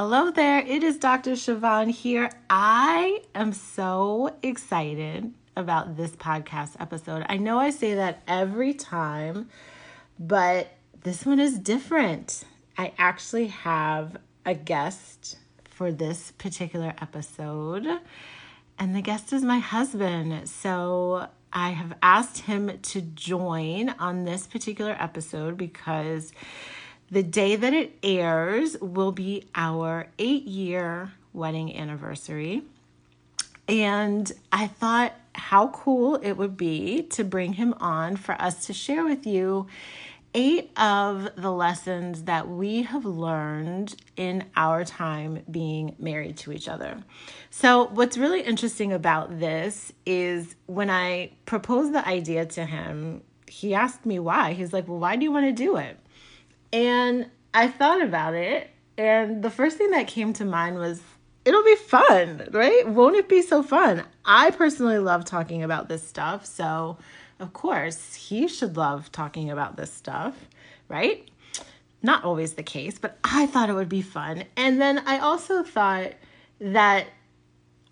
Hello there. It is Dr. Siobhan here. I am so excited about this podcast episode. I know I say that every time, but this one is different. I actually have a guest for this particular episode, and the guest is my husband. So I have asked him to join on this particular episode because the day that it airs will be our eight year wedding anniversary. And I thought how cool it would be to bring him on for us to share with you eight of the lessons that we have learned in our time being married to each other. So, what's really interesting about this is when I proposed the idea to him, he asked me why. He's like, Well, why do you want to do it? And I thought about it, and the first thing that came to mind was it'll be fun, right? Won't it be so fun? I personally love talking about this stuff, so of course, he should love talking about this stuff, right? Not always the case, but I thought it would be fun. And then I also thought that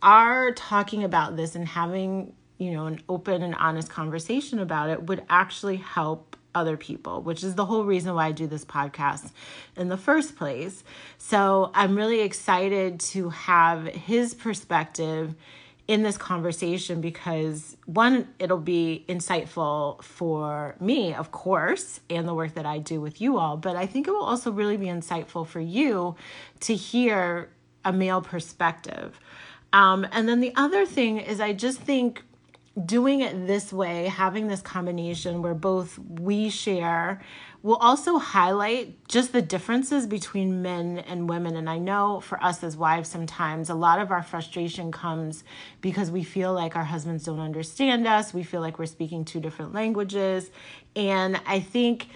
our talking about this and having, you know, an open and honest conversation about it would actually help other people, which is the whole reason why I do this podcast in the first place. So I'm really excited to have his perspective in this conversation because one, it'll be insightful for me, of course, and the work that I do with you all, but I think it will also really be insightful for you to hear a male perspective. Um, and then the other thing is, I just think doing it this way, having this combination where both we share, will also highlight just the differences between men and women. And I know for us as wives, sometimes a lot of our frustration comes because we feel like our husbands don't understand us, we feel like we're speaking two different languages. And I think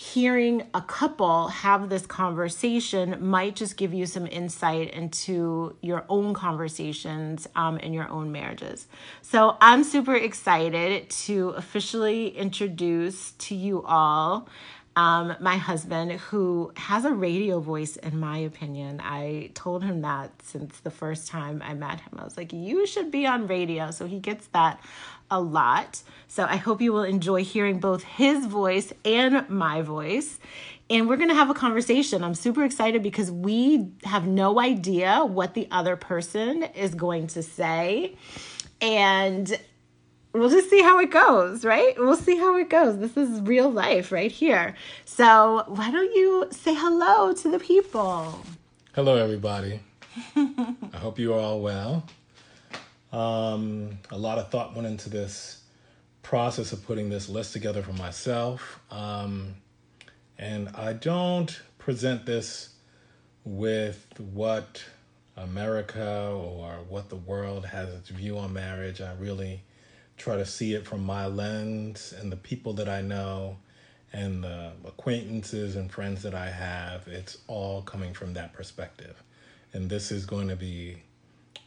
hearing a couple have this conversation might just give you some insight into your own conversations um, in your own marriages. So I'm super excited to officially introduce to you all. Um, my husband, who has a radio voice, in my opinion. I told him that since the first time I met him. I was like, You should be on radio. So he gets that a lot. So I hope you will enjoy hearing both his voice and my voice. And we're going to have a conversation. I'm super excited because we have no idea what the other person is going to say. And we'll just see how it goes, right? We'll see how it goes. This is real life right here. So, why don't you say hello to the people? Hello, everybody. I hope you are all well. Um, a lot of thought went into this process of putting this list together for myself. Um, and I don't present this with what America or what the world has its view on marriage. I really try to see it from my lens and the people that I know and the acquaintances and friends that I have. It's all coming from that perspective. And this is going to be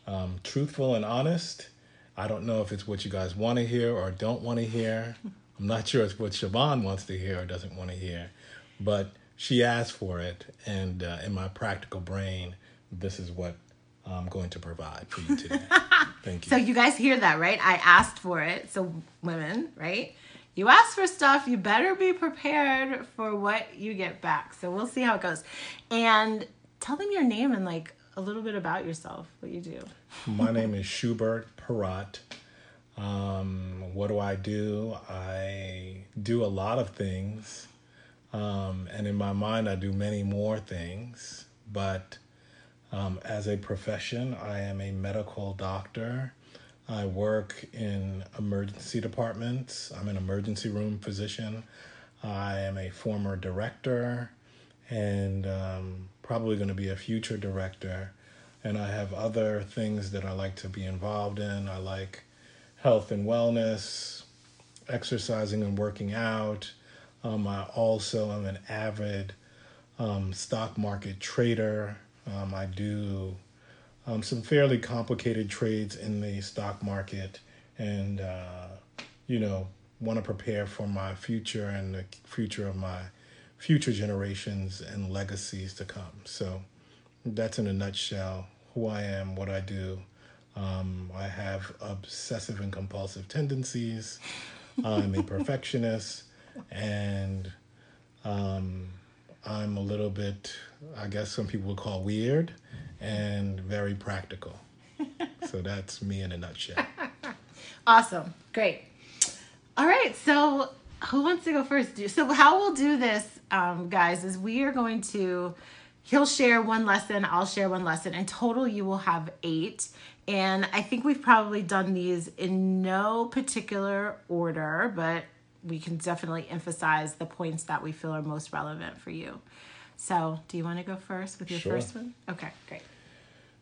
um, truthful and honest. I don't know if it's what you guys want to hear or don't want to hear. I'm not sure it's what Siobhan wants to hear or doesn't want to hear, but she asked for it, and uh, in my practical brain, this is what I'm going to provide for you today. Thank you. So you guys hear that, right? I asked for it. So women, right? You ask for stuff, you better be prepared for what you get back. So we'll see how it goes. And tell them your name and like a little bit about yourself, what you do. My name is Schubert Parat. Um, what do I do? I do a lot of things. Um, and in my mind, I do many more things. But um, as a profession, I am a medical doctor. I work in emergency departments. I'm an emergency room physician. I am a former director and um, probably going to be a future director. And I have other things that I like to be involved in. I like health and wellness, exercising and working out. Um, I also am an avid um, stock market trader. Um, I do um, some fairly complicated trades in the stock market and, uh, you know, want to prepare for my future and the future of my future generations and legacies to come. So that's in a nutshell who I am, what I do. Um, I have obsessive and compulsive tendencies. I'm a perfectionist, and um, I'm a little bit, I guess some people would call weird, and very practical. so that's me in a nutshell. Awesome. Great. All right. So, who wants to go first? So, how we'll do this, um, guys, is we are going to, he'll share one lesson, I'll share one lesson. In total, you will have eight. And I think we've probably done these in no particular order, but we can definitely emphasize the points that we feel are most relevant for you. So, do you want to go first with your Sure. first one? Okay, great.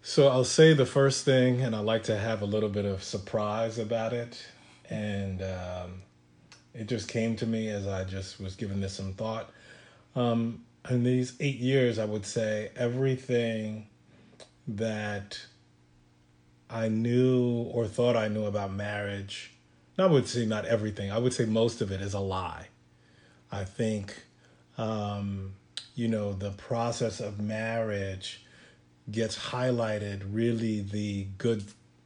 So I'll say the first thing, and I like to have a little bit of surprise about it. And um, it just came to me as I just was giving this some thought. Um, in these eight years, I would say everything that I knew or thought I knew about marriage, I would say not everything, I would say most of it is a lie. I think, um, you know, the process of marriage gets highlighted really the good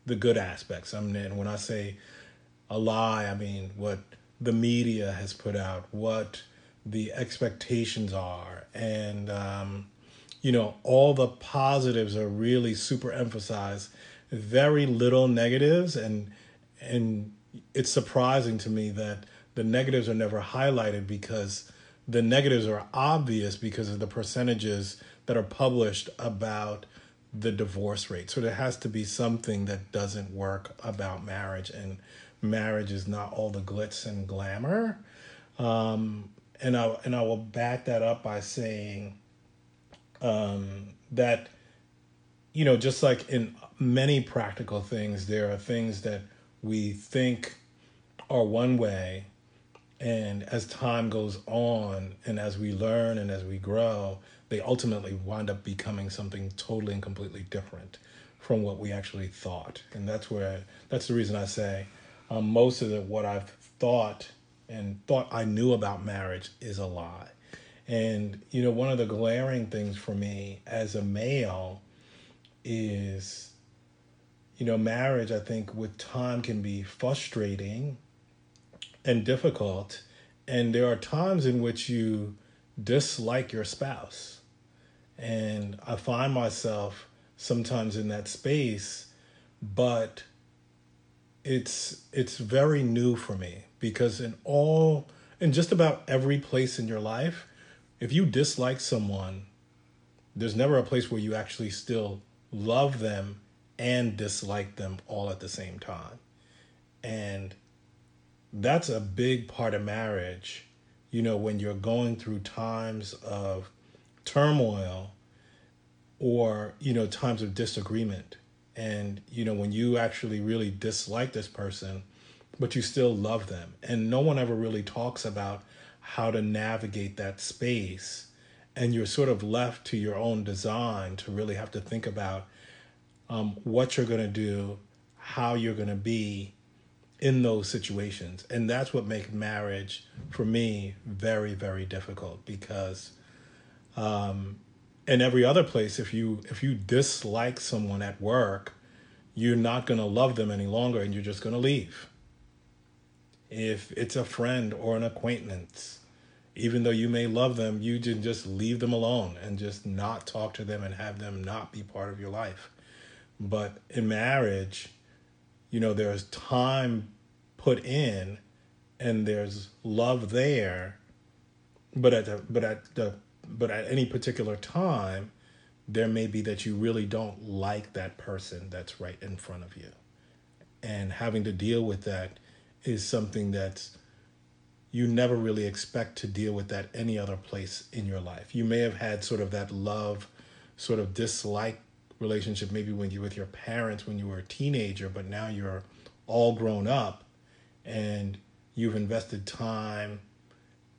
the good aspects. I mean, and when I say a lie, I mean what the media has put out, what the expectations are, and um, you know all the positives are really super emphasized. Very little negatives, and and it's surprising to me that the negatives are never highlighted because the negatives are obvious because of the percentages that are published about the divorce rate. So there has to be something that doesn't work about marriage, and marriage is not all the glitz and glamour. Um, and I and I will back that up by saying um, that you know, just like in many practical things, there are things that we think are one way, and as time goes on, and as we learn and as we grow, they ultimately wind up becoming something totally and completely different from what we actually thought. And that's where that's the reason I say um, most of the what I've thought and thought I knew about marriage is a lie. And you know, one of the glaring things for me as a male is you know, marriage I think with time can be frustrating and difficult. And there are times in which you dislike your spouse. And I find myself sometimes in that space, but it's it's very new for me because in all in just about every place in your life, if you dislike someone, there's never a place where you actually still love them and dislike them all at the same time. And that's a big part of marriage. You know, when you're going through times of turmoil or, you know, times of disagreement. And, you know, when you actually really dislike this person, but you still love them. And no one ever really talks about how to navigate that space. And you're sort of left to your own design to really have to think about um, what you're going to do, how you're going to be in those situations. And that's what makes marriage, for me, very, very difficult because um, in every other place, if you if you dislike someone at work, you're not going to love them any longer and you're just going to leave. If it's a friend or an acquaintance, even though you may love them, you can just leave them alone and just not talk to them and have them not be part of your life. But in marriage, you know, there's time put in and there's love there, but at the but at the but at any particular time, there may be that you really don't like that person that's right in front of you. and having to deal with that is something that's you never really expect to deal with that any other place in your life. You may have had sort of that love, sort of dislike relationship maybe when you with your parents when you were a teenager, but now you're all grown up and you've invested time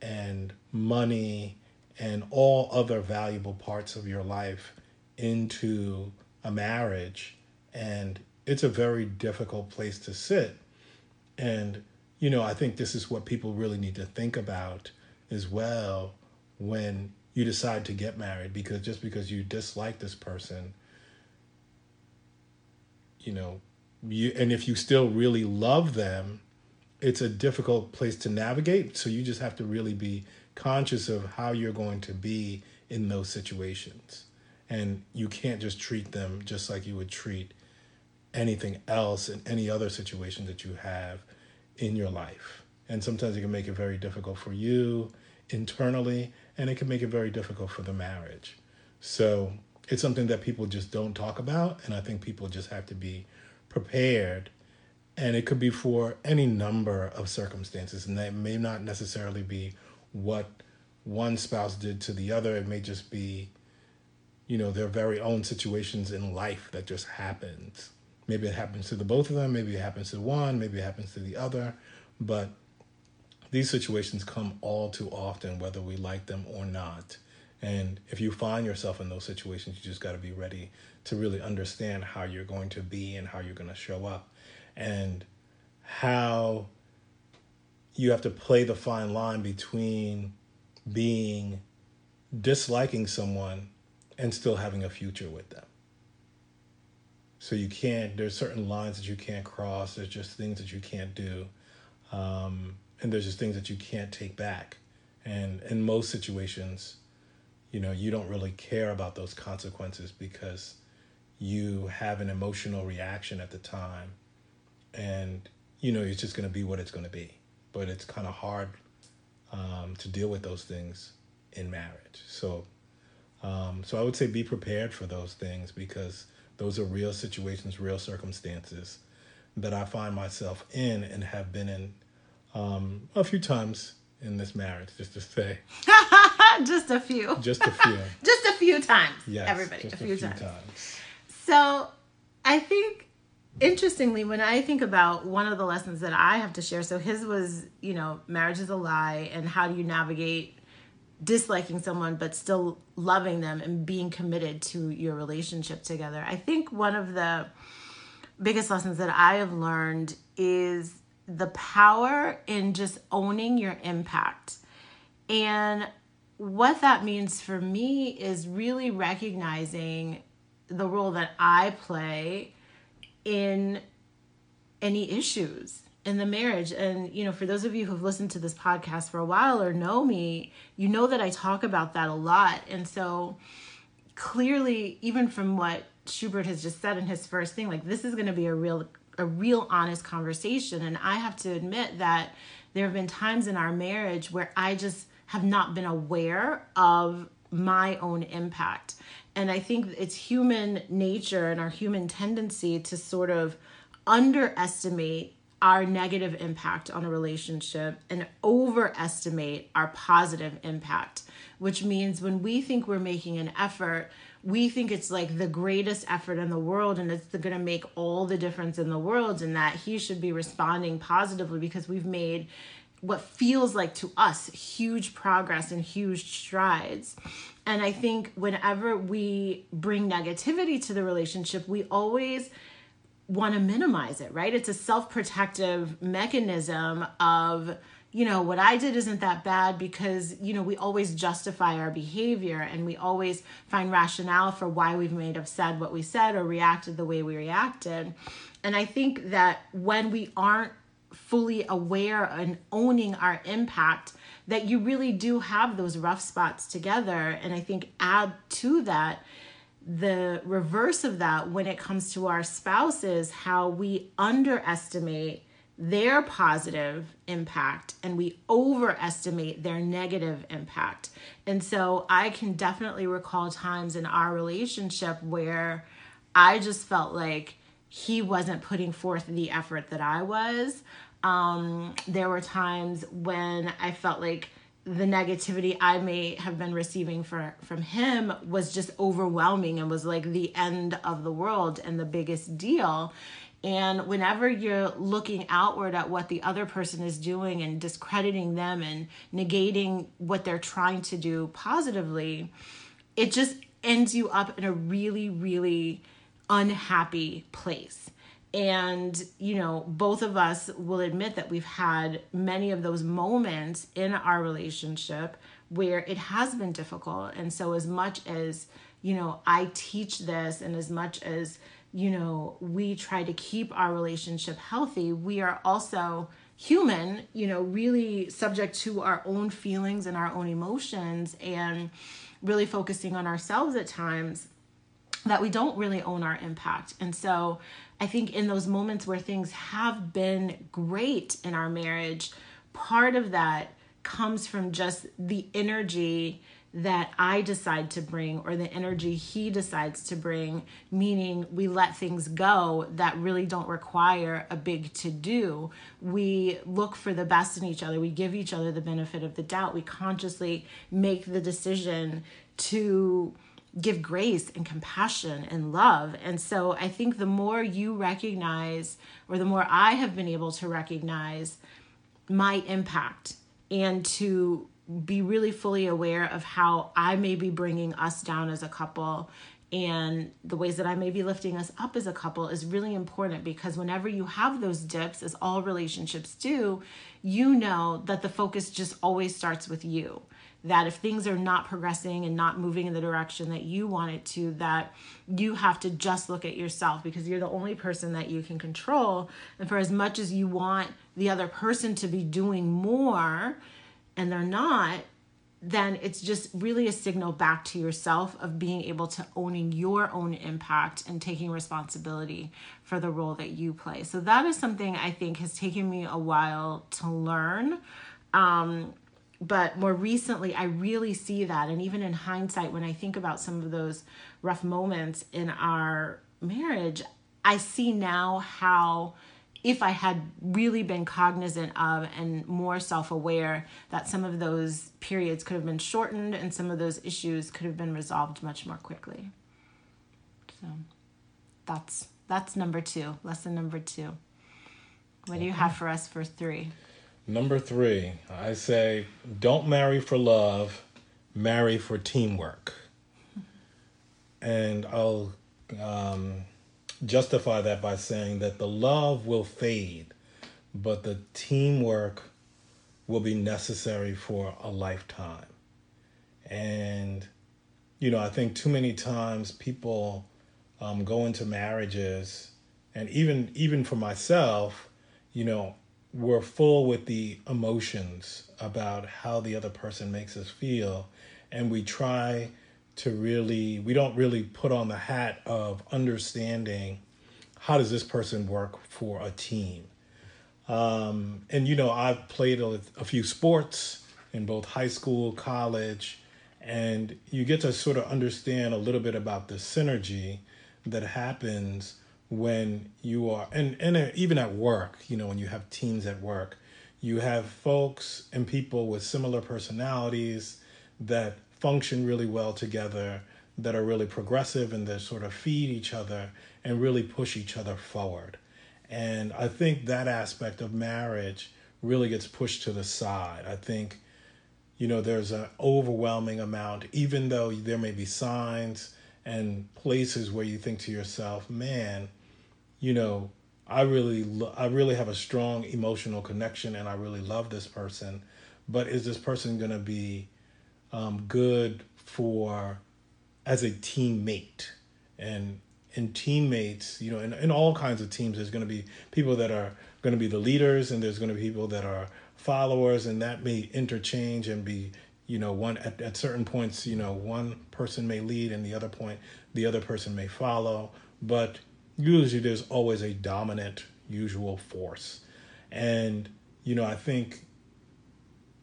and money and all other valuable parts of your life into a marriage. And it's a very difficult place to sit. And you know, I think this is what people really need to think about as well when you decide to get married because just because you dislike this person, you know, you and if you still really love them, it's a difficult place to navigate. So you just have to really be conscious of how you're going to be in those situations. And you can't just treat them just like you would treat anything else in any other situation that you have in your life. And sometimes it can make it very difficult for you internally, and it can make it very difficult for the marriage. So it's something that people just don't talk about, and I think people just have to be prepared. And it could be for any number of circumstances, and that may not necessarily be what one spouse did to the other. It may just be, you know, their very own situations in life that just happens. Maybe it happens to the both of them, maybe it happens to one, maybe it happens to the other, but these situations come all too often, whether we like them or not. And if you find yourself in those situations, you just got to be ready to really understand how you're going to be and how you're going to show up and how you have to play the fine line between being disliking someone and still having a future with them. So you can't, there's certain lines that you can't cross. There's just things that you can't do. Um, and there's just things that you can't take back. And in most situations, you know, you don't really care about those consequences because you have an emotional reaction at the time. And, you know, it's just going to be what it's going to be. But it's kind of hard um, to deal with those things in marriage. So, um, so I would say be prepared for those things because those are real situations, real circumstances that I find myself in and have been in um, a few times in this marriage, just to say. just a few. Just a few. just a few times. Yes. Everybody, a few, a few times. times. So I think interestingly when i think about one of the lessons that i have to share so his was you know marriage is a lie and how do you navigate disliking someone but still loving them and being committed to your relationship together. I think one of the biggest lessons that I have learned is the power in just owning your impact. And what that means for me is really recognizing the role that I play in any issues in the marriage. And you know for those of you who've listened to this podcast for a while or know me you know that i talk about that a lot. And so clearly even from what schubert has just said in his first thing like this is going to be a real a real honest conversation. And i have to admit that there have been times in our marriage where i just have not been aware of my own impact. And i think it's human nature and our human tendency to sort of underestimate our negative impact on a relationship and overestimate our positive impact, which means when we think we're making an effort, we think it's like the greatest effort in the world and it's going to make all the difference in the world, and that he should be responding positively because we've made what feels like to us huge progress and huge strides. And I think whenever we bring negativity to the relationship, we always want to minimize it, right? It's a self protective mechanism of, you know, what I did isn't that bad because, you know, we always justify our behavior and we always find rationale for why we've made have said what we said or reacted the way we reacted. And I think that when we aren't fully aware and owning our impact, that you really do have those rough spots together. And I think add to that the reverse of that when it comes to our spouses, how we underestimate their positive impact and we overestimate their negative impact. And so I can definitely recall times in our relationship where I just felt like he wasn't putting forth the effort that I was. Um, there were times when I felt like the negativity I may have been receiving for, from him was just overwhelming and was like the end of the world and the biggest deal. And whenever you're looking outward at what the other person is doing and discrediting them and negating what they're trying to do positively, it just ends you up in a really, really unhappy place. And, you know, both of us will admit that we've had many of those moments in our relationship where it has been difficult. And so, as much as, you know, I teach this and as much as, you know, we try to keep our relationship healthy, we are also human, you know, really subject to our own feelings and our own emotions and really focusing on ourselves at times that we don't really own our impact. And so I think in those moments where things have been great in our marriage, part of that comes from just the energy that I decide to bring or the energy he decides to bring, meaning we let things go that really don't require a big to do. We look for the best in each other, we give each other the benefit of the doubt, we consciously make the decision to give grace and compassion and love. And so I think the more you recognize, or the more I have been able to recognize my impact and to be really fully aware of how I may be bringing us down as a couple and the ways that I may be lifting us up as a couple is really important because whenever you have those dips, as all relationships do, you know that the focus just always starts with you that if things are not progressing and not moving in the direction that you want it to that you have to just look at yourself because you're the only person that you can control and for as much as you want the other person to be doing more and they're not then it's just really a signal back to yourself of being able to owning your own impact and taking responsibility for the role that you play. So that is something I think has taken me a while to learn. Um, but more recently i really see that. And even in hindsight when i think about some of those rough moments in our marriage i see now how if i had really been cognizant of and more self-aware that some of those periods could have been shortened and some of those issues could have been resolved much more quickly. So that's that's number two lesson number two. What do you have for us for three Number three, I say don't marry for love, marry for teamwork. And I'll um, justify that by saying that the love will fade, but the teamwork will be necessary for a lifetime. And, you know, I think too many times people um, go into marriages, and even even for myself, you know, we're full with the emotions about how the other person makes us feel. And we try to really we don't really put on the hat of understanding how does this person work for a team. Um, and you know i've played a, a few sports in both high school college and you get to sort of understand a little bit about the synergy that happens when you are and and uh, even at work you know when you have teams at work you have folks and people with similar personalities that function really well together that are really progressive and that sort of feed each other and really push each other forward. And i think that aspect of marriage really gets pushed to the side. I think you know there's an overwhelming amount even though there may be signs and places where you think to yourself man you know, I really I really have a strong emotional connection and I really love this person, but is this person going to be um, good for as a teammate? And in teammates, you know, in, in all kinds of teams, there's going to be people that are going to be the leaders and there's going to be people that are followers and that may interchange and be you know one at, at certain points you know one person may lead and the other point the other person may follow but usually there's always a dominant usual force. And, you know, I think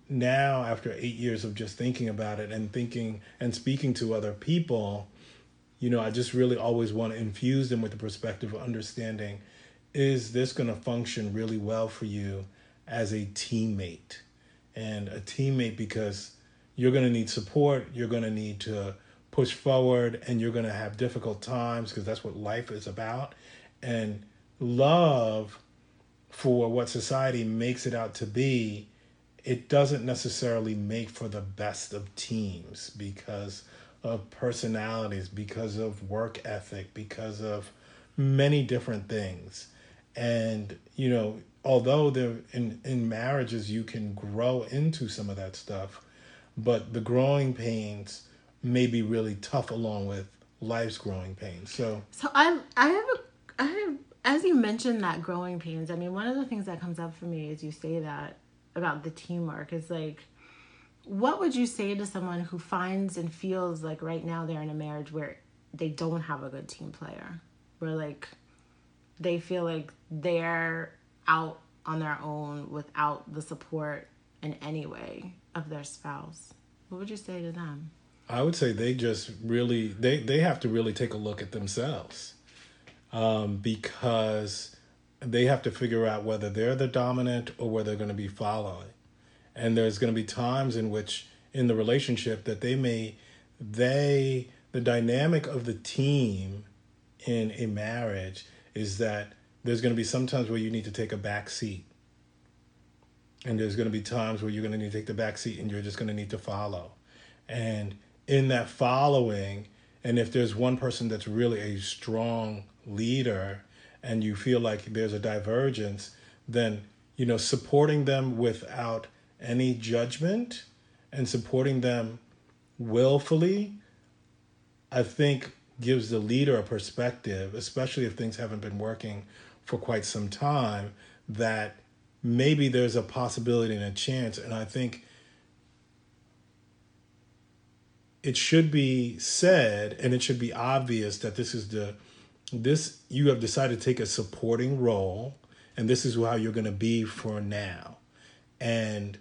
now after eight years of just thinking about it and thinking and speaking to other people, you know, I just really always want to infuse them with the perspective of understanding is this going to function really well for you as a teammate? And a teammate because you're going to need support, you're going to need to push forward, and you're going to have difficult times because that's what life is about. And love for what society makes it out to be, it doesn't necessarily make for the best of teams because of personalities, because of work ethic, because of many different things. And, you know, although there in, in marriages you can grow into some of that stuff, but the growing pains may be really tough along with life's growing pains. So So I I have a I have as you mentioned that growing pains, I mean one of the things that comes up for me as you say that about the teamwork is like what would you say to someone who finds and feels like right now they're in a marriage where they don't have a good team player? Where like they feel like they're out on their own without the support in any way of their spouse. What would you say to them? I would say they just really they they have to really take a look at themselves um, because they have to figure out whether they're the dominant or whether they're going to be following. And there's going to be times in which in the relationship that they may they the dynamic of the team in a marriage is that there's going to be some times where you need to take a back seat. And there's going to be times where you're going to need to take the back seat and you're just going to need to follow. And in that following, and if there's one person that's really a strong leader and you feel like there's a divergence, then, you know, supporting them without any judgment and supporting them willfully, I think gives the leader a perspective, especially if things haven't been working for quite some time, that maybe there's a possibility and a chance. And I think it should be said and it should be obvious that this is the this you have decided to take a supporting role and this is how you're going to be for now and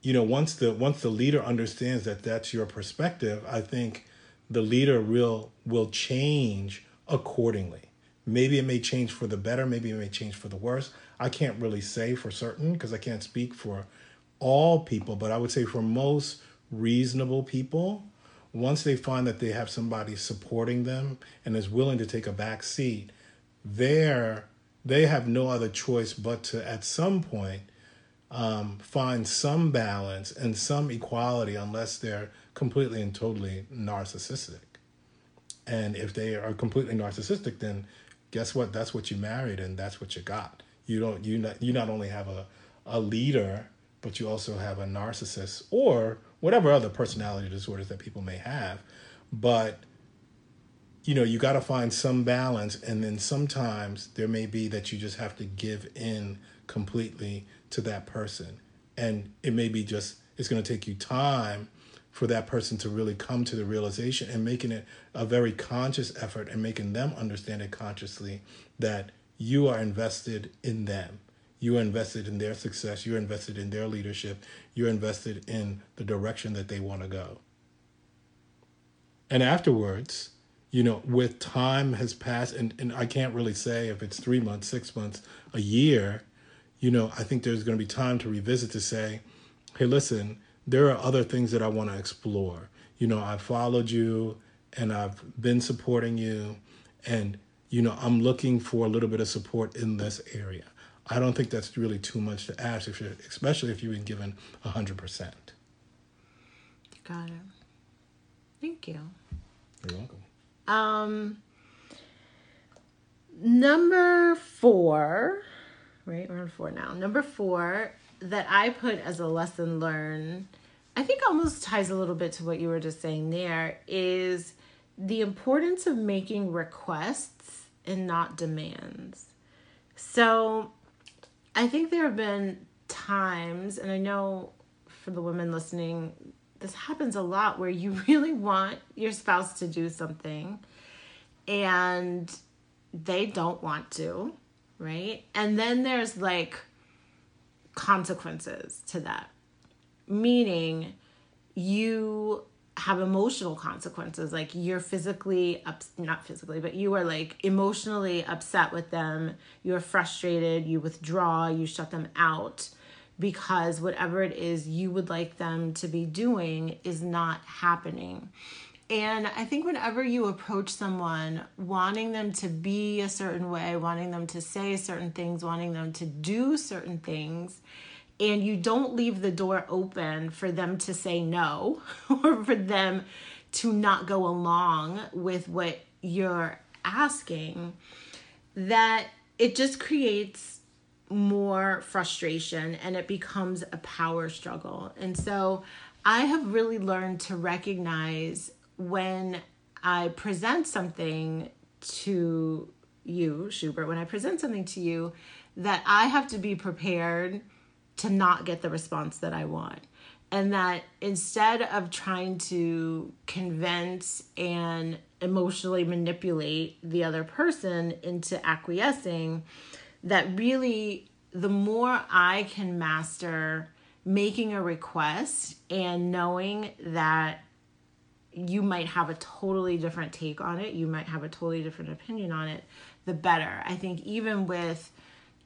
you know once the once the leader understands that that's your perspective i think the leader will will change accordingly maybe it may change for the better maybe it may change for the worse i can't really say for certain because i can't speak for all people but i would say for most reasonable people once they find that they have somebody supporting them and is willing to take a back seat there they have no other choice but to at some point um, find some balance and some equality unless they're completely and totally narcissistic. And if they are completely narcissistic then guess what? That's what you married and that's what you got you don't you not you not only have a, a leader but you also have a narcissist or whatever other personality disorders that people may have. But you know, you got to find some balance, and then sometimes there may be that you just have to give in completely to that person, and it may be just it's going to take you time for that person to really come to the realization and making it a very conscious effort and making them understand it consciously that you are invested in them you're invested in their success. You're invested in their leadership. You're invested in the direction that they want to go. And afterwards, you know, with time has passed, and, and I can't really say if it's three months, six months, a year, you know, I think there's going to be time to revisit to say, hey, listen, there are other things that I want to explore. You know, I've followed you and I've been supporting you, and, you know, I'm looking for a little bit of support in this area. I don't think that's really too much to ask, if you're, especially if you've been given 100%. Got it. Thank you. You're welcome. Um, number four, right? We're on four now. Number four that I put as a lesson learned, I think almost ties a little bit to what you were just saying there, is the importance of making requests and not demands. So I think there have been times, and I know for the women listening, this happens a lot where you really want your spouse to do something and they don't want to, right? And then there's like consequences to that. Meaning, you have emotional consequences. Like you're physically up not physically but you are like emotionally upset with them. You're frustrated. You withdraw. You shut them out because whatever it is you would like them to be doing is not happening. And I think whenever you approach someone wanting them to be a certain way, wanting them to say certain things, wanting them to do certain things, and you don't leave the door open for them to say no or for them to not go along with what you're asking, that it just creates more frustration and it becomes a power struggle. And so I have really learned to recognize when I present something to you, Schubert, when I present something to you, that I have to be prepared to not get the response that I want. And that instead of trying to convince and emotionally manipulate the other person into acquiescing, that really the more I can master making a request and knowing that you might have a totally different take on it, you might have a totally different opinion on it, the better. I think even with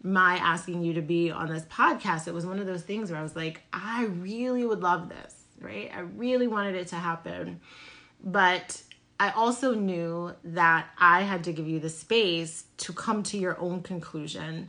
my asking you to be on this podcast, it was one of those things where I was like, I really would love this, right? I really wanted it to happen. But I also knew that I had to give you the space to come to your own conclusion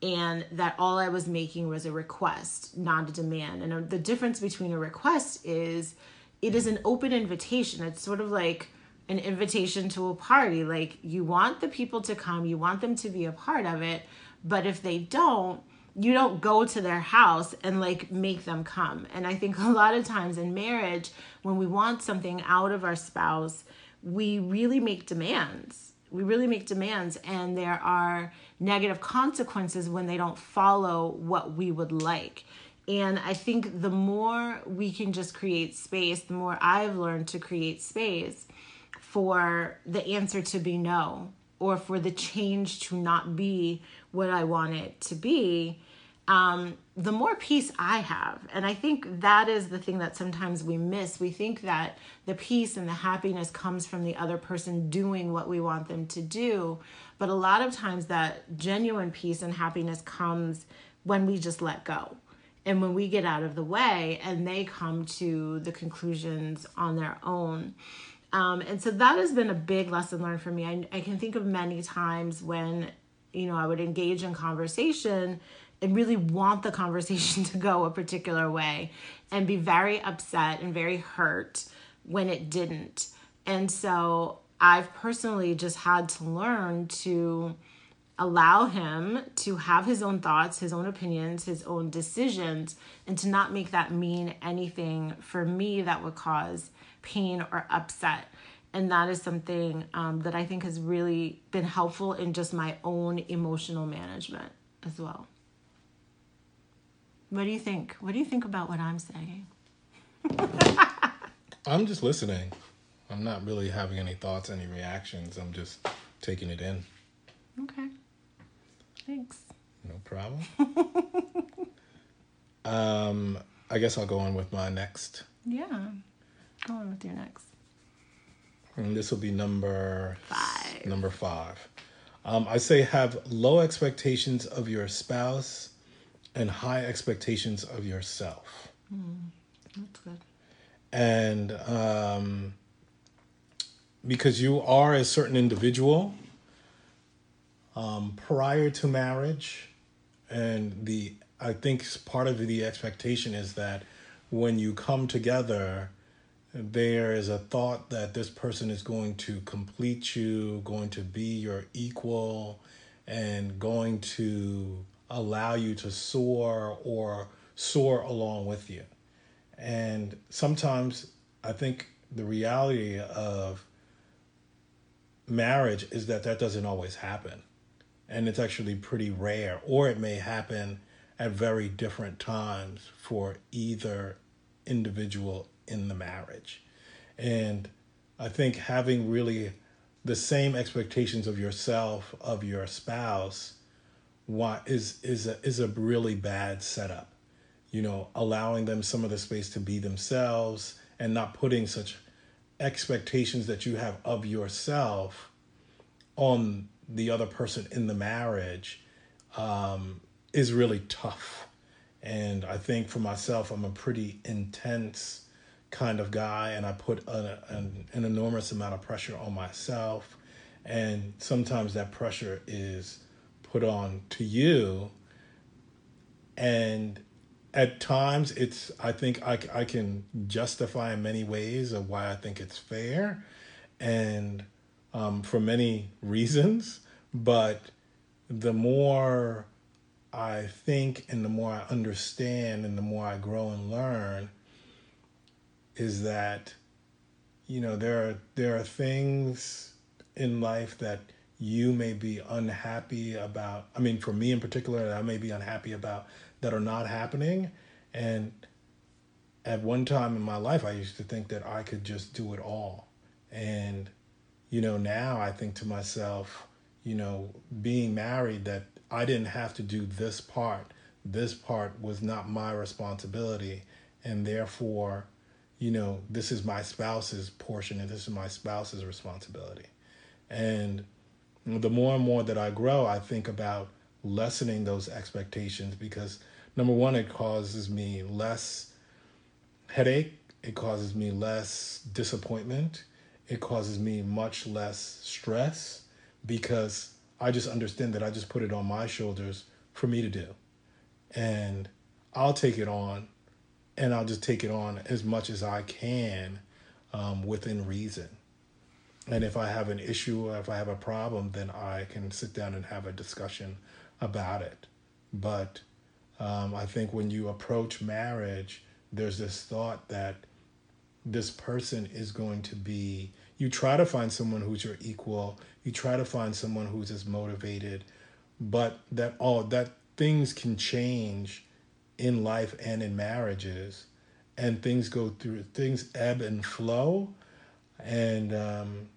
and that all I was making was a request, not a demand. And uh, the difference between a request is it is an open invitation. It's sort of like an invitation to a party. Like you want the people to come, you want them to be a part of it, but if they don't, you don't go to their house and like make them come. And I think a lot of times in marriage, when we want something out of our spouse, we really make demands. We really make demands, and there are negative consequences when they don't follow what we would like. And I think the more we can just create space, the more I've learned to create space for the answer to be no or for the change to not be what I want it to be, um, the more peace I have. And I think that is the thing that sometimes we miss. We think that the peace and the happiness comes from the other person doing what we want them to do. But a lot of times, that genuine peace and happiness comes when we just let go and when we get out of the way and they come to the conclusions on their own. Um, and so that has been a big lesson learned for me. I, I can think of many times when you know, I would engage in conversation and really want the conversation to go a particular way and be very upset and very hurt when it didn't. And so I've personally just had to learn to allow him to have his own thoughts, his own opinions, his own decisions, and to not make that mean anything for me that would cause pain or upset and that is something um, that I think has really been helpful in just my own emotional management as well. What do you think? What do you think about what I'm saying? I'm just listening. I'm not really having any thoughts, any reactions. I'm just taking it in. Okay. Thanks. No problem. um, I guess I'll go on with my next. Yeah. Go on with your next. And this will be number five. Number five. Um, I say have low expectations of your spouse and high expectations of yourself. Mm, that's good. And um, because you are a certain individual um, prior to marriage, and the I think part of the expectation is that when you come together, there is a thought that this person is going to complete you, going to be your equal, and going to allow you to soar or soar along with you. And sometimes I think the reality of marriage is that that doesn't always happen. And it's actually pretty rare, or it may happen at very different times for either individual in the marriage. And I think having really the same expectations of yourself, of your spouse, is is a is a really bad setup. You know, allowing them some of the space to be themselves and not putting such expectations that you have of yourself on the other person in the marriage um, is really tough. And I think for myself, I'm a pretty intense kind of guy, and I put a, an, an enormous amount of pressure on myself. And sometimes that pressure is put on to you. And at times, it's, I think I, I can justify in many ways of why I think it's fair. And um, for many reasons. But the more I think and the more I understand and the more I grow and learn is that you know there are there are things in life that you may be unhappy about i mean for me in particular that i may be unhappy about that are not happening. And at one time in my life i used to think that i could just do it all. And you know now i think to myself you know being married that i didn't have to do this part. This part was not my responsibility. And therefore you know, this is my spouse's portion and this is my spouse's responsibility. And the more and more that I grow, I think about lessening those expectations because number one, it causes me less headache, it causes me less disappointment, it causes me much less stress because I just understand that I just put it on my shoulders for me to do. And I'll take it on and I'll just take it on as much as I can um, within reason. And if I have an issue or if I have a problem, then I can sit down and have a discussion about it. But um, I think when you approach marriage, there's this thought that this person is going to be, you try to find someone who's your equal, you try to find someone who's as motivated, but that all that things can change in life and in marriages and things go through things ebb and flow. And um,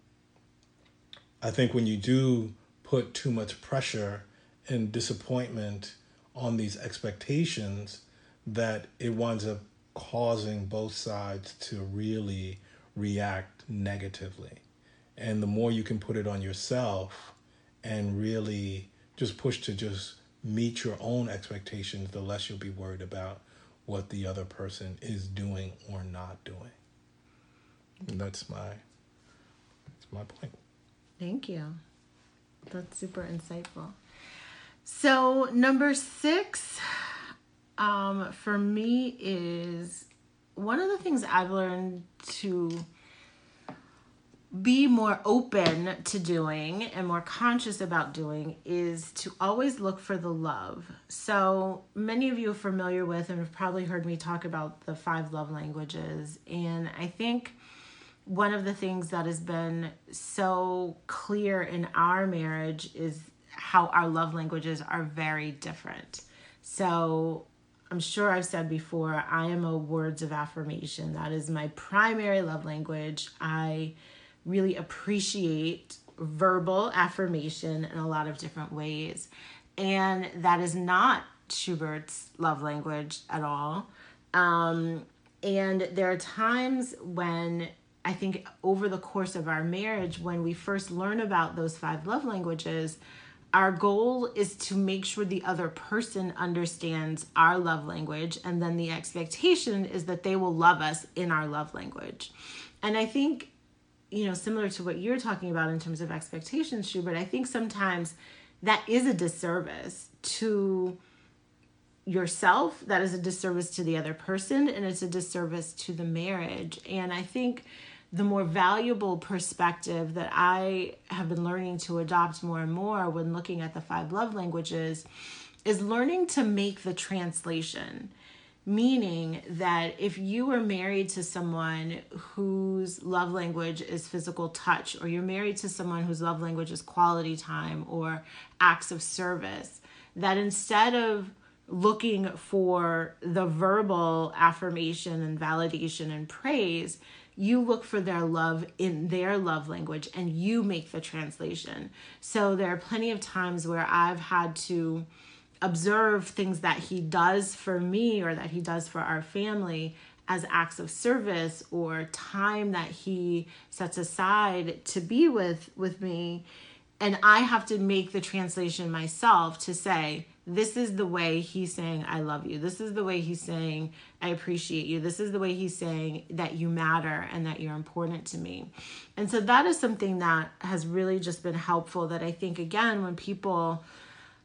i think when you do put too much pressure and disappointment on these expectations that it winds up causing both sides to really react negatively. And the more you can put it on yourself and really just push to just meet your own expectations, the less you'll be worried about what the other person is doing or not doing. And that's my that's my point. Thank you. That's super insightful. So number six, um, for me is one of the things I've learned to be more open to doing and more conscious about doing is to always look for the love. So, many of you are familiar with and have probably heard me talk about the five love languages. And I think one of the things that has been so clear in our marriage is how our love languages are very different. So, I'm sure I've said before, I am a words of affirmation. That is my primary love language. I really appreciate verbal affirmation in a lot of different ways. And that is not Schubert's love language at all. Um, and there are times when I think over the course of our marriage, when we first learn about those five love languages, our goal is to make sure the other person understands our love language. And then the expectation is that they will love us in our love language. And I think you know, similar to what you're talking about in terms of expectations, Schubert, I think sometimes that is a disservice to yourself, that is a disservice to the other person, and it's a disservice to the marriage. And I think the more valuable perspective that I have been learning to adopt more and more when looking at the five love languages is learning to make the translation Meaning that if you were married to someone whose love language is physical touch, or you're married to someone whose love language is quality time or acts of service, that instead of looking for the verbal affirmation and validation and praise, you look for their love in their love language and you make the translation. So there are plenty of times where I've had to observe things that he does for me or that he does for our family as acts of service or time that he sets aside to be with with me. And i have to make the translation myself to say this is the way he's saying i love you. This is the way he's saying i appreciate you. This is the way he's saying that you matter and that you're important to me. And so that is something that has really just been helpful that i think again when people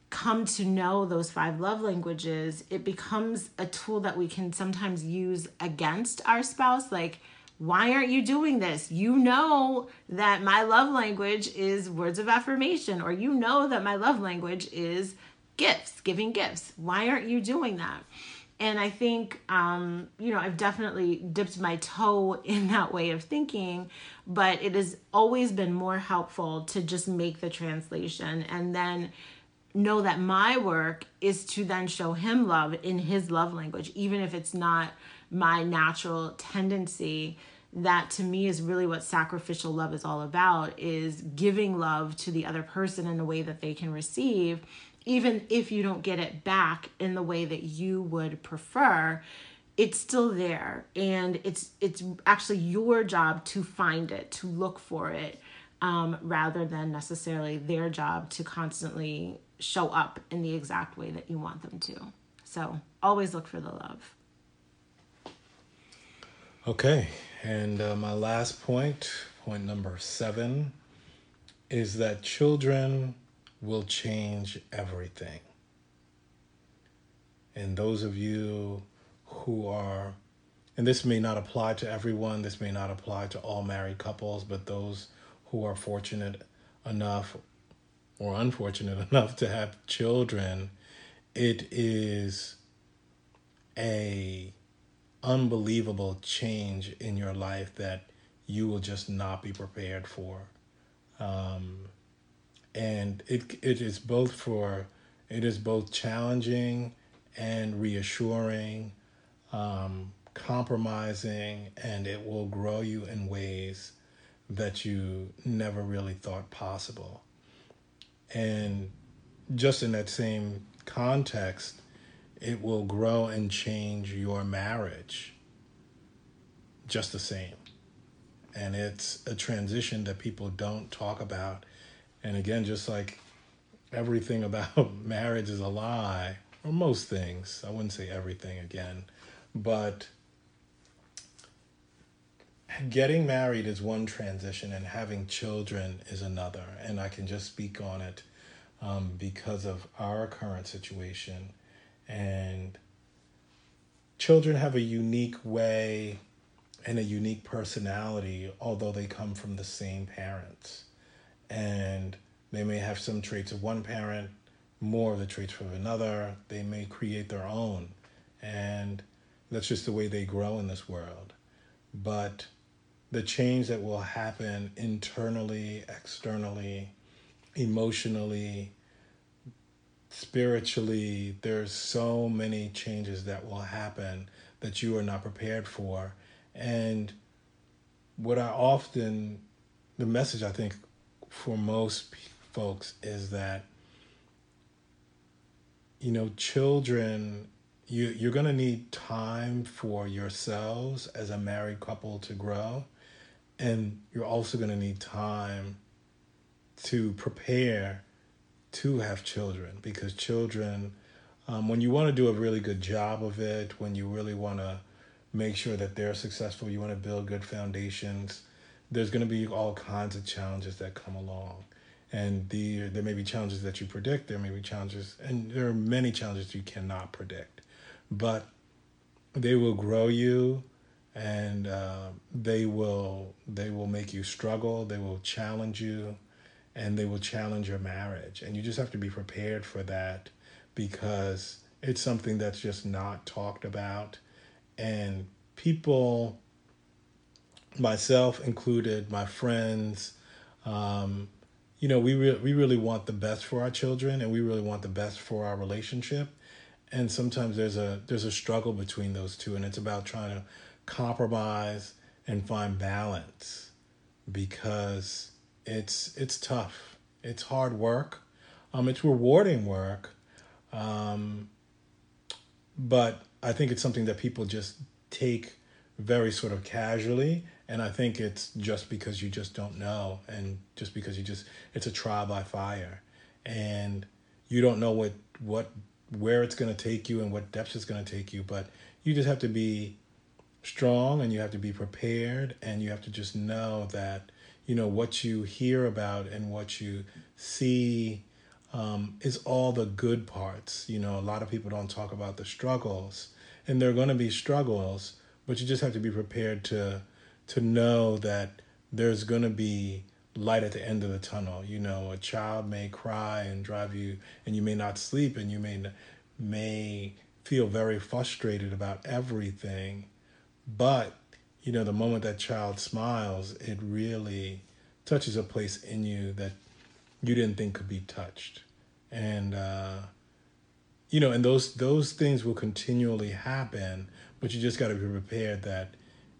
come to know those five love languages, it becomes a tool that we can sometimes use against our spouse. Like, why aren't you doing this? You know that my love language is words of affirmation, or you know that my love language is gifts, giving gifts. Why aren't you doing that? And I think, um, you know, I've definitely dipped my toe in that way of thinking, but it has always been more helpful to just make the translation and then know that my work is to then show him love in his love language, even if it's not my natural tendency. That to me is really what sacrificial love is all about is giving love to the other person in a way that they can receive, even if you don't get it back in the way that you would prefer it's still there and it's it's actually your job to find it to look for it um, rather than necessarily their job to constantly show up in the exact way that you want them to. So always look for the love. Okay, and uh, my last point, point number seven, is that children will change everything. And those of you who are, and this may not apply to everyone, this may not apply to all married couples, but those who are fortunate enough or unfortunate enough to have children, it is a unbelievable change in your life that you will just not be prepared for. Um, and it it is both for it is both challenging and reassuring, um, compromising, and it will grow you in ways that you never really thought possible. And just in that same context, it will grow and change your marriage just the same. And it's a transition that people don't talk about. And again, just like everything about marriage is a lie, or most things, I wouldn't say everything again, but getting married is one transition and having children is another. And i can just speak on it um, because of our current situation. And children have a unique way and a unique personality although they come from the same parents. And they may have some traits of one parent more of the traits of another. They may create their own. And that's just the way they grow in this world. But the change that will happen internally, externally, emotionally, spiritually. There's so many changes that will happen that you are not prepared for. And what I often, the message I think for most folks is that, you know, children you you're going to need time for yourselves as a married couple to grow and you're also going to need time to prepare to have children because children, um, when you want to do a really good job of it, when you really want to make sure that they're successful, you want to build good foundations, there's going to be all kinds of challenges that come along. And the, there may be challenges that you predict, there may be challenges, and there are many challenges you cannot predict. But they will grow you and uh, they will they will make you struggle they will challenge you and they will challenge your marriage. And you just have to be prepared for that because it's something that's just not talked about. And people myself included my friends um, you know we, re- we really want the best for our children and we really want the best for our relationship. And sometimes there's a there's a struggle between those two and it's about trying to compromise and find balance because it's it's tough. It's hard work. Um, it's rewarding work, um, but I think it's something that people just take very sort of casually. And I think it's just because you just don't know, and just because you just it's a trial by fire, and you don't know what what where it's going to take you and what depths it's going to take you. But you just have to be strong, and you have to be prepared, and you have to just know that you know what you hear about and what you see um, is all the good parts. You know, a lot of people don't talk about the struggles, and there are going to be struggles, but you just have to be prepared to to know that there's going to be light at the end of the tunnel. You know, a child may cry and drive you, and you may not sleep, and you may may feel very frustrated about everything, but you know, the moment that child smiles, it really touches a place in you that you didn't think could be touched, and uh, you know, and those those things will continually happen, but you just got to be prepared that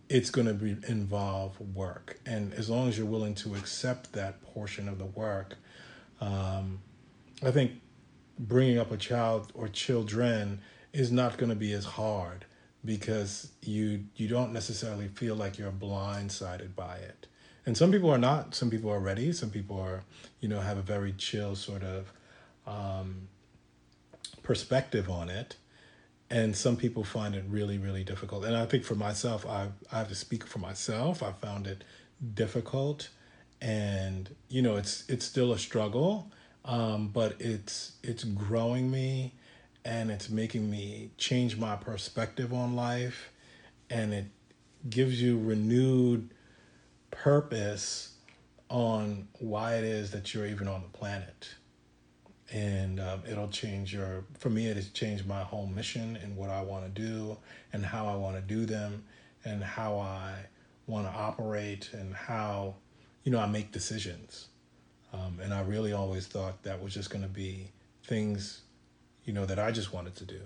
it's going to be involve work. And as long as you're willing to accept that portion of the work um, i think bringing up a child or children is not going to be as hard because you you don't necessarily feel like you're blindsided by it. And some people are not. Some people are ready. Some people are you know have a very chill sort of um, perspective on it. And some people find it really really difficult. And i think for myself i i have to speak for myself. I found it difficult. And you know it's it's still a struggle um, but it's it's growing me and it's making me change my perspective on life and it gives you renewed purpose on why it is that you're even on the planet. And um, it'll change your for me it has changed my whole mission and what i want to do and how i want to do them and how i want to operate and how you know i make decisions. Um, and i really always thought that was just going to be things you know that i just wanted to do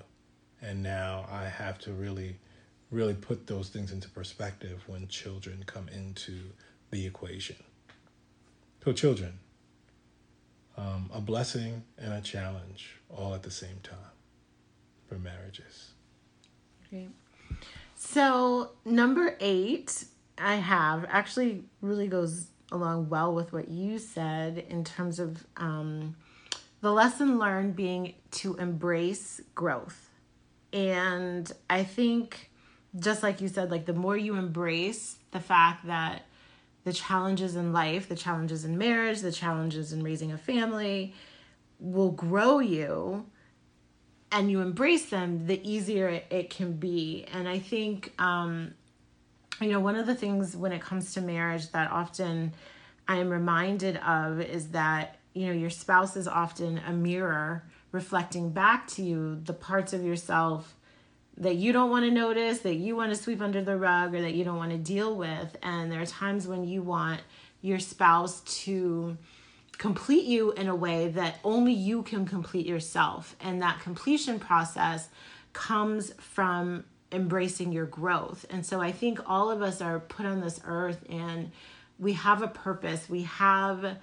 and now i have to really really put those things into perspective when children come into the equation so children um, a blessing and a challenge all at the same time for marriages. Great. So, number eight, I have actually really goes along well with what you said in terms of um, the lesson learned being to embrace growth. And I think, just like you said, like the more you embrace the fact that the challenges in life, the challenges in marriage, the challenges in raising a family will grow you and you embrace them, the easier it, can be. And I think, um, you know, one of the things when it comes to marriage that often I am reminded of is that, you know, your spouse is often a mirror reflecting back to you the parts of yourself that you don't want to notice, that you want to sweep under the rug, or that you don't want to deal with. And there are times when you want your spouse to complete you in a way that only you can complete yourself. And that completion process comes from embracing your growth. And so I think all of us are put on this earth and we have a purpose. We have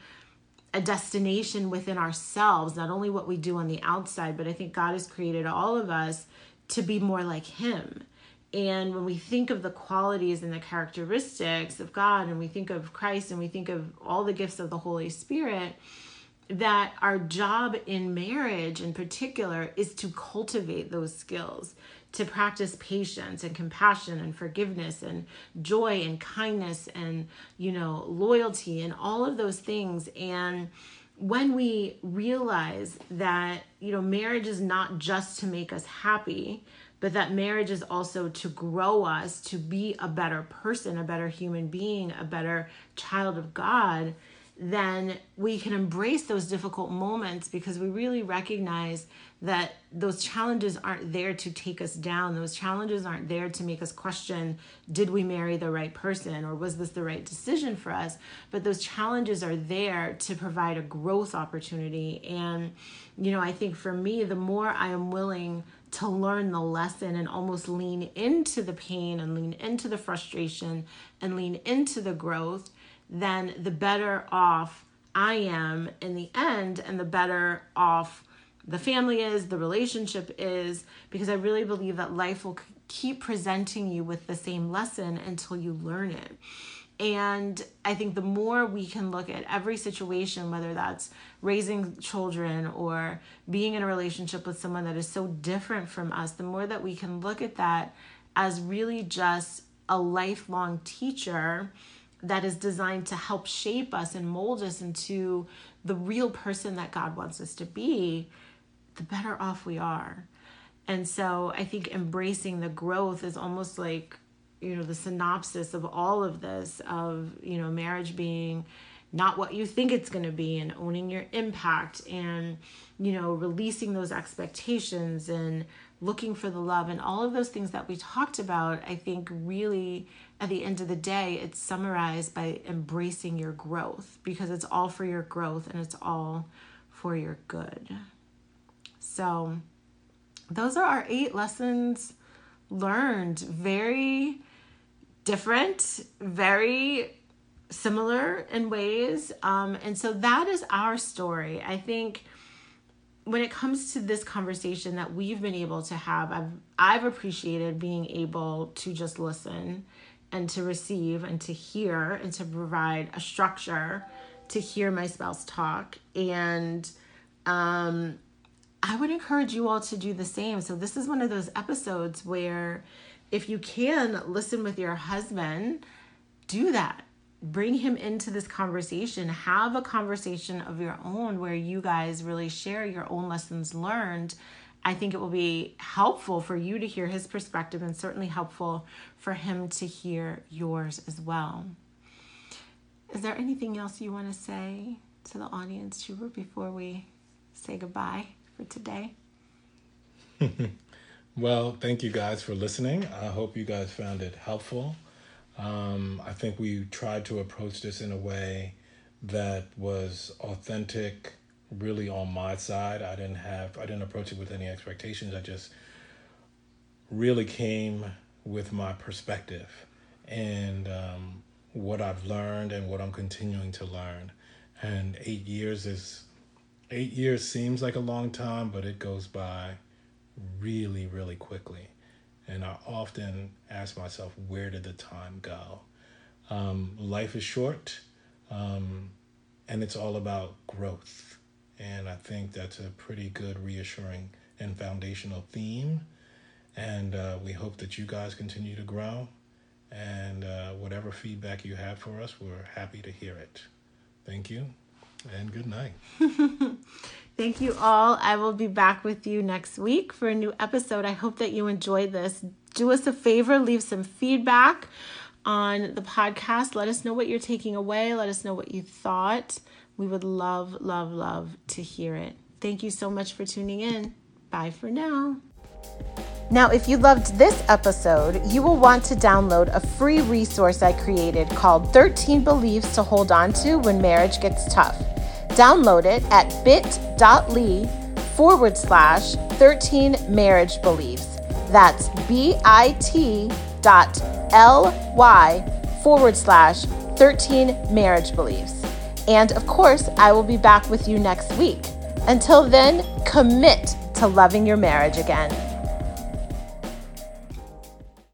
a destination within ourselves, not only what we do on the outside, but I think God has created all of us to be more like Him. And when we think of the qualities and the characteristics of God, and we think of Christ, and we think of all the gifts of the Holy Spirit, that our job in marriage in particular is to cultivate those skills to practice patience and compassion and forgiveness and joy and kindness and you know loyalty and all of those things. And when we realize that you know marriage is not just to make us happy but that marriage is also to grow us to be a better person a better human being a better child of god then we can embrace those difficult moments because we really recognize that those challenges aren't there to take us down. Those challenges aren't there to make us question did we marry the right person or was this the right decision for us? But those challenges are there to provide a growth opportunity. And, you know, I think for me, the more I am willing to learn the lesson and almost lean into the pain and lean into the frustration and lean into the growth, then the better off I am in the end and the better off the family is, the relationship is, because I really believe that life will keep presenting you with the same lesson until you learn it. And I think the more we can look at every situation, whether that's raising children or being in a relationship with someone that is so different from us, the more that we can look at that as really just a lifelong teacher that is designed to help shape us and mold us into the real person that God wants us to be, the better off we are. And so I think embracing the growth is almost like, you know, the synopsis of all of this of, you know, marriage being not what you think it's going to be and owning your impact and, you know, releasing those expectations and looking for the love and all of those things that we talked about. I think really at the end of the day, it's summarized by embracing your growth because it's all for your growth and it's all for your good. So, those are our eight lessons learned. Very different, very similar in ways. Um, and so, that is our story. I think when it comes to this conversation that we've been able to have, I've I've appreciated being able to just listen and to receive and to hear and to provide a structure to hear my spouse talk and um I would encourage you all to do the same. So this is one of those episodes where if you can listen with your husband, do that bring him into this conversation. Have a conversation of your own where you guys really share your own lessons learned. I think it will be helpful for you to hear his perspective and certainly helpful for him to hear yours as well. Is there anything else you want to say to the audience Schubert, before we say goodbye for today? Well thank you guys for listening. I hope you guys found it helpful um, I think we tried to approach this in a way that was authentic, really on my side. I didn't have, I didn't approach it with any expectations. I just really came with my perspective and um, what I've learned and what I'm continuing to learn. And eight years is, eight years seems like a long time, but it goes by really, really quickly. And I often ask myself, where did the time go? Um, life is short, um, and it's all about growth. And I think that's a pretty good, reassuring, and foundational theme. And uh, we hope that you guys continue to grow. And uh, whatever feedback you have for us, we're happy to hear it. Thank you, and good night. Thank you all. I will be back with you next week for a new episode. I hope that you enjoyed this. Do us a favor, leave some feedback on the podcast. Let us know what you're taking away. Let us know what you thought. We would love, love, love to hear it. Thank you so much for tuning in. Bye for now. Now, if you loved this episode, you will want to download a free resource I created called 13 Beliefs to Hold On to When Marriage Gets Tough. Download it at bit.ly forward slash 13 marriage beliefs. That's bit dot ly forward slash 13 marriage beliefs. And of course, I will be back with you next week. Until then, commit to loving your marriage again.